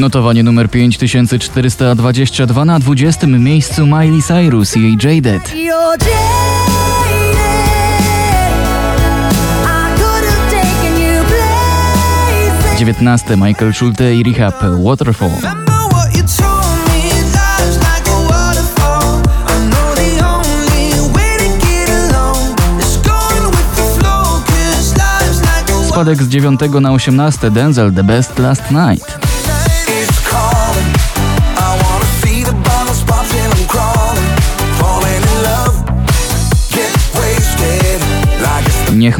Notowanie numer 5422 na 20 miejscu Miley Cyrus i jej Jaded. 19 Michael Schulte i Rehab Waterfall. Spadek z 9 na 18 Denzel The Best Last Night.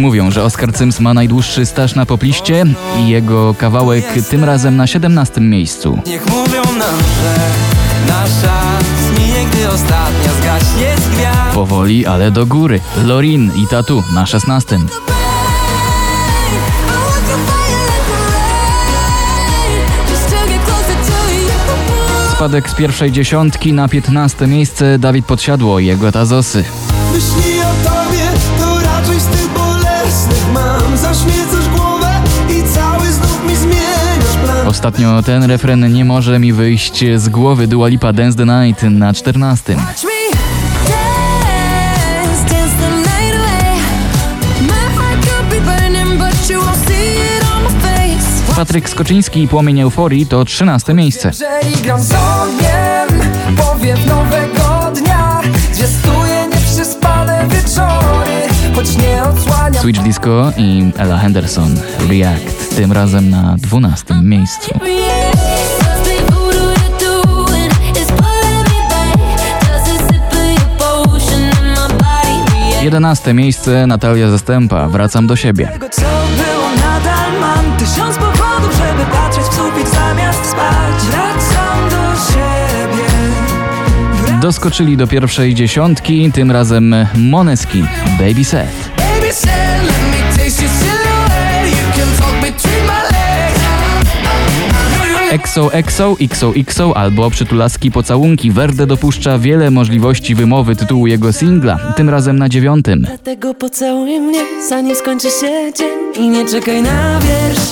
Mówią, że Oscar Sims ma najdłuższy staż na popliście i jego kawałek tym razem na 17 miejscu. Niech mówią nam, że nasza zmije, gdy ostatnia zgaśnie z gwiazd. Powoli, ale do góry. Lorin i Tatu na 16. I want to fire like the rain, just to get closer to you. Spadek z pierwszej dziesiątki na 15 miejsce Dawid Podsiadło i jego Tazosy. Myśli o tobie, to raczej z tych Ostatnio ten refren nie może mi wyjść z głowy Dua Lipa Dance the Night na 14. Watch me dance, dance the night away. My heart could be burning, but you won't see it on my face. Patryk Skoczyński i Płomień Euforii to 13 miejsce. Jeżeli gram z ogniem, powiew nowego dnia Zwiastuje nieprzespane wieczory, choć nie odsłania Switch Disco i Ella Henderson React tym razem na 12 miejscu. 11 miejsce Natalia Zastępa Wracam do siebie. Tego co było nadal mam Tysiąc powodów, żeby patrzeć w sufit zamiast spać Wracam do siebie Doskoczyli do pierwszej dziesiątki, tym razem Moneski Baby Set. EXO, XOXO albo Przytulaski Pocałunki. Verde dopuszcza wiele możliwości wymowy tytułu jego singla, tym razem na dziewiątym. Dlatego pocałuj mnie, zanim skończy się dzień I nie czekaj na wiersz.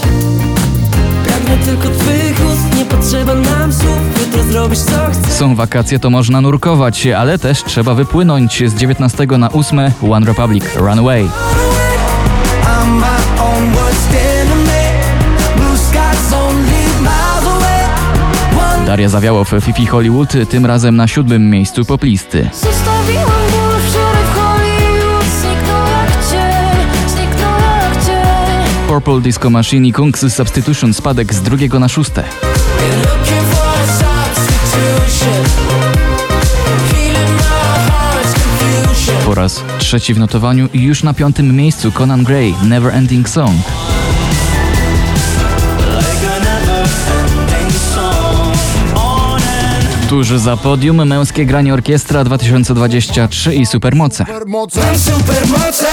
Pragnę tylko twych ust, nie potrzeba nam słów. Jutro zrobisz co chcesz. Są wakacje, to można nurkować, ale też trzeba wypłynąć z 19 na 8 One Republic Runaway. I'm my own worst Daria Zawiałow, Fifi Hollywood, tym razem na siódmym miejscu poplisty. W. Purple Disco Machine i Kungs Substitution spadek z drugiego na szóste. Po raz trzeci w notowaniu i już na piątym miejscu Conan Gray, Never Ending Song. Tuż za podium męskie granie orkiestra 2023 i Supermoce. Mam supermoce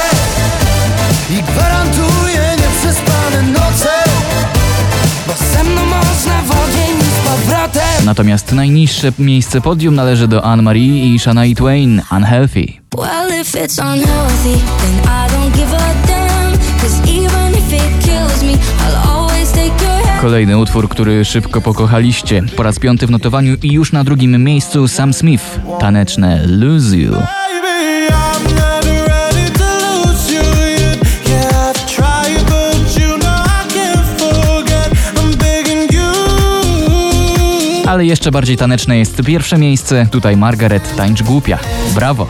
i gwarantuję nieprzespane noce. Bo ze mną można w ogień i z powrotem. Natomiast najniższe miejsce podium należy do Anne-Marie i Shania Twain, Unhealthy. Well, if it's unhealthy, then I don't give a damn. Cause even if it kills me, I'll always take your. Kolejny utwór, który szybko pokochaliście. Po raz piąty w notowaniu i już na drugim miejscu Sam Smith, taneczne Lose You. Ale jeszcze bardziej taneczne jest pierwsze miejsce. Tutaj Margaret Tańcz Głupia. Brawo!